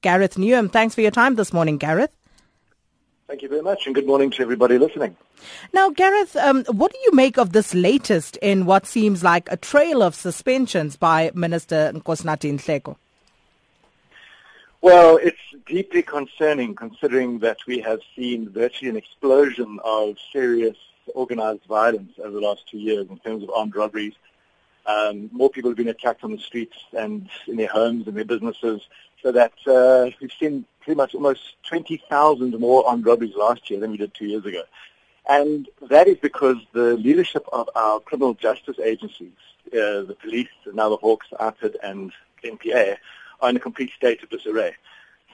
Gareth Newham. Thanks for your time this morning, Gareth. Thank you very much, and good morning to everybody listening. Now, Gareth, um, what do you make of this latest in what seems like a trail of suspensions by Minister Nkosinathi Nhleko? Well, it's deeply concerning considering that we have seen virtually an explosion of serious organized violence over the last two years in terms of armed robberies. Um, more people have been attacked on the streets and in their homes and their businesses, so that uh, we've seen pretty much almost 20,000 more armed robberies last year than we did two years ago. And that is because the leadership of our criminal justice agencies, uh, the police, now the Hawks, IPID, and NPA, are in a complete state of disarray.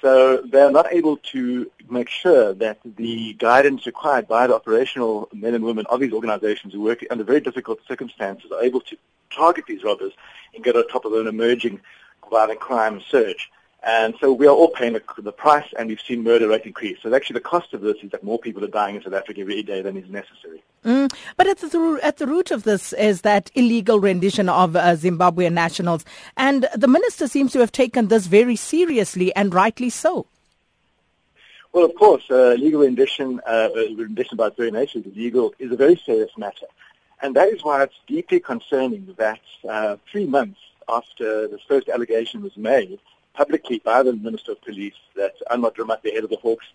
So they're not able to make sure that the guidance required by the operational men and women of these organizations who work under very difficult circumstances are able to target these robbers and get on top of an emerging violent crime surge. And so we are all paying the, the, price, and we've seen murder rate increase. So actually, the cost of this is that more people are dying in South Africa every day than is necessary. Mm, but at the, at the root of this is that illegal rendition of uh, Zimbabwean nationals, and the minister seems to have taken this very seriously, and rightly so. Well, of course, uh, legal rendition, uh, uh rendition by its very nature is illegal, is a very serious matter. And that is why it's deeply concerning that uh, three months after the first allegation was made, publicly by the Minister of Police that Anwar Dramat, the head of the Hawks,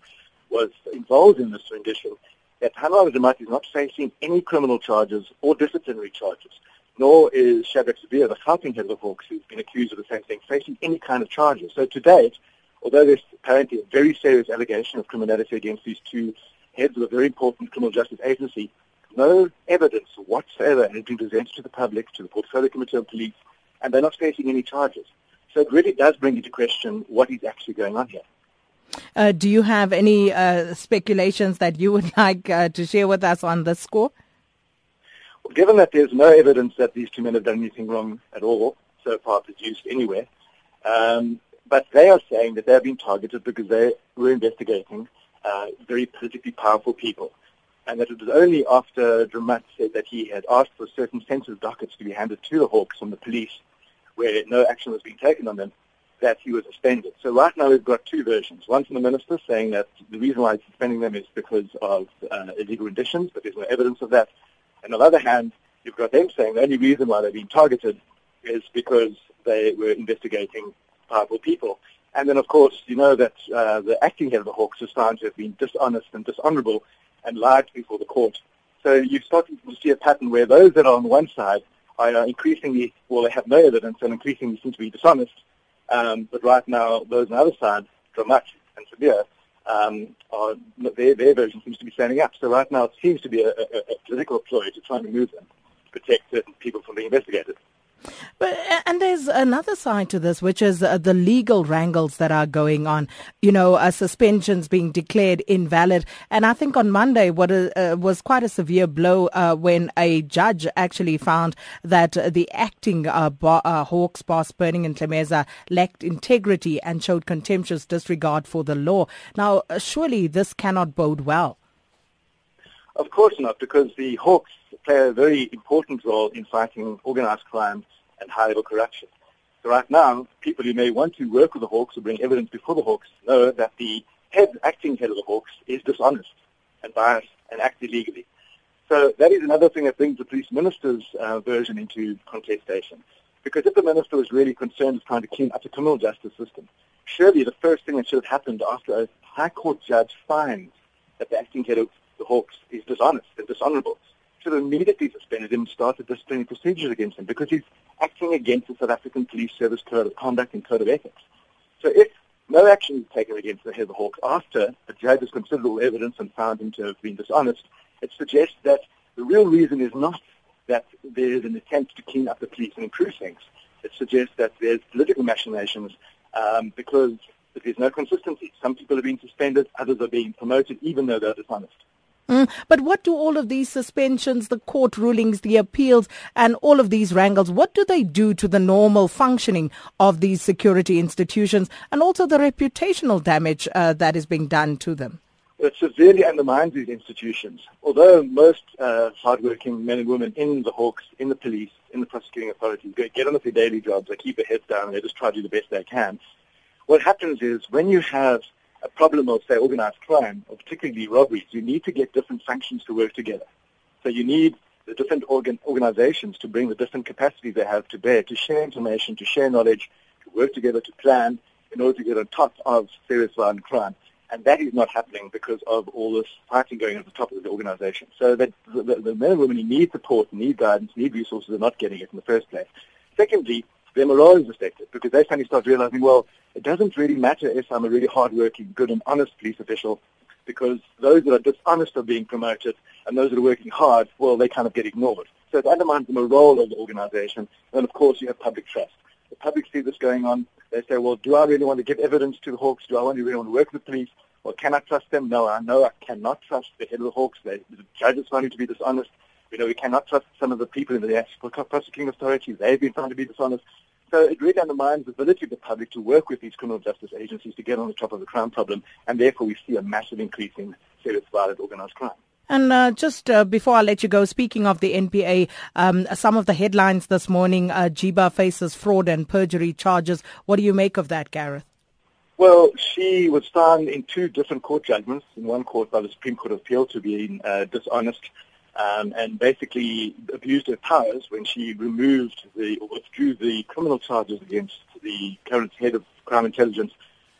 was involved in this rendition, that Anwar Dramat is not facing any criminal charges or disciplinary charges, nor is Shadrack Sibiya, the Gauteng head of the Hawks, who's been accused of the same thing, facing any kind of charges. So to date, although there's apparently a very serious allegation of criminality against these two heads of a very important criminal justice agency, no evidence whatsoever has been presented to the public, to the Portfolio Committee of Police, and they're not facing any charges. So it really does bring into question what is actually going on here. Uh, do you have any uh, speculations that you would like uh, to share with us on this score? Well, given that there's no evidence that these two men have done anything wrong at all so far produced anywhere, um, but they are saying that they have been targeted because they were investigating uh, very politically powerful people. And that it was only after Dramat said that he had asked for certain sensitive dockets to be handed to the Hawks from the police where no action was being taken on them, that he was suspended. So right now we've got two versions. One from the minister saying that the reason why he's suspending them is because of uh, illegal renditions, but there's no evidence of that. And on the other hand, you've got them saying the only reason why they're being targeted is because they were investigating powerful people. And then, of course, you know that uh, the acting head of the Hawks is found to have been dishonest and dishonorable and lied before the court. So you're starting to see a pattern where those that are on one side are increasingly, well, they have no evidence and increasingly seem to be dishonest. Um, but right now, those on the other side, Dramat and Sibiya, um, are, their, their version seems to be standing up. So right now, it seems to be a, a, a political ploy to try and remove them, to protect certain people from being investigated. But and there's another side to this, which is uh, the legal wrangles that are going on. You know, uh, suspensions being declared invalid, and I think on Monday, what uh, was quite a severe blow uh, when a judge actually found that the acting uh, bo- uh, Hawks boss Berning and Ntlemeza lacked integrity and showed contemptuous disregard for the law. Now, surely this cannot bode well. Of course not, because the Hawks play a very important role in fighting organized crime and high-level corruption. So right now, people who may want to work with the Hawks or bring evidence before the Hawks know that the head, acting head of the Hawks is dishonest and biased and acts illegally. So that is another thing that brings the police minister's uh, version into contestation. Because if the minister was really concerned with trying to clean up the criminal justice system, surely the first thing that should have happened after a high court judge finds that the acting head of the Hawks is dishonest and dishonorable should have immediately suspended him and started disciplinary procedures against him because he's acting against the South African Police Service Code of Conduct and Code of Ethics. So if no action is taken against the head of the Hawks after a judge has considered all evidence and found him to have been dishonest, it suggests that the real reason is not that there is an attempt to clean up the police and improve things. It suggests that there's political machinations um, because there's no consistency. Some people are being suspended, others are being promoted, even though they're dishonest. Mm, but what do all of these suspensions, the court rulings, the appeals, and all of these wrangles, what do they do to the normal functioning of these security institutions and also the reputational damage uh, that is being done to them? It severely undermines these institutions. Although most uh, hardworking men and women in the Hawks, in the police, in the prosecuting authorities get on with their daily jobs, they keep their heads down, and they just try to do the best they can. what happens is when you have a problem of, say, organized crime, or particularly robberies, you need to get different functions to work together. So you need the different organ, organizations to bring the different capacities they have to bear, to share information, to share knowledge, to work together, to plan in order to get on top of serious violent crime. And that is not happening because of all this fighting going on at the top of the organization. So that the, the, the men and women who need support, need guidance, need resources are not getting it in the first place. Secondly, their morale is affected because they suddenly start realizing, well, it doesn't really matter if I'm a really hardworking, good and honest police official because those that are dishonest are being promoted and those that are working hard, well, they kind of get ignored. So it undermines the morale of the organization. And of course, you have public trust. The public see this going on. They say, well, do I really want to give evidence to the Hawks? Do I really want to work with the police? Well, can I trust them? No, I know I cannot trust the head of the Hawks. They, the judges found him to be dishonest. We know we cannot trust some of the people in the prosecuting authority. They've been found to be dishonest. So it really undermines the ability of the public to work with these criminal justice agencies to get on the top of the crime problem, and therefore we see a massive increase in serious violent organized crime. And uh, just uh, before I let you go, speaking of the NPA, um, some of the headlines this morning, uh, Jiba faces fraud and perjury charges. What do you make of that, Gareth? Well, she was found in two different court judgments. In one court by the Supreme Court of Appeal to be uh, dishonest um, and basically abused her powers when she removed the or withdrew the criminal charges against the current head of crime intelligence,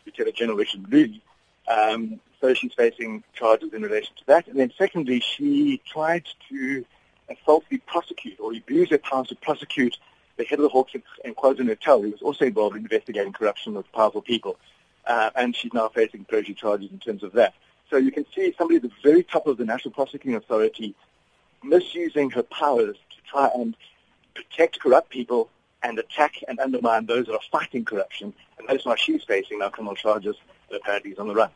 Lieutenant General Richard Mdluli. Um, so she's facing charges in relation to that. And then secondly, she tried to falsely prosecute or abuse her powers to prosecute the head of the Hawks in KwaZulu-Natal, who was also involved in investigating corruption of powerful people. Uh, and she's now facing perjury charges in terms of that. So you can see somebody at the very top of the National Prosecuting Authority misusing her powers to try and protect corrupt people and attack and undermine those that are fighting corruption. And that is why she's facing now criminal charges that apparently is on the run.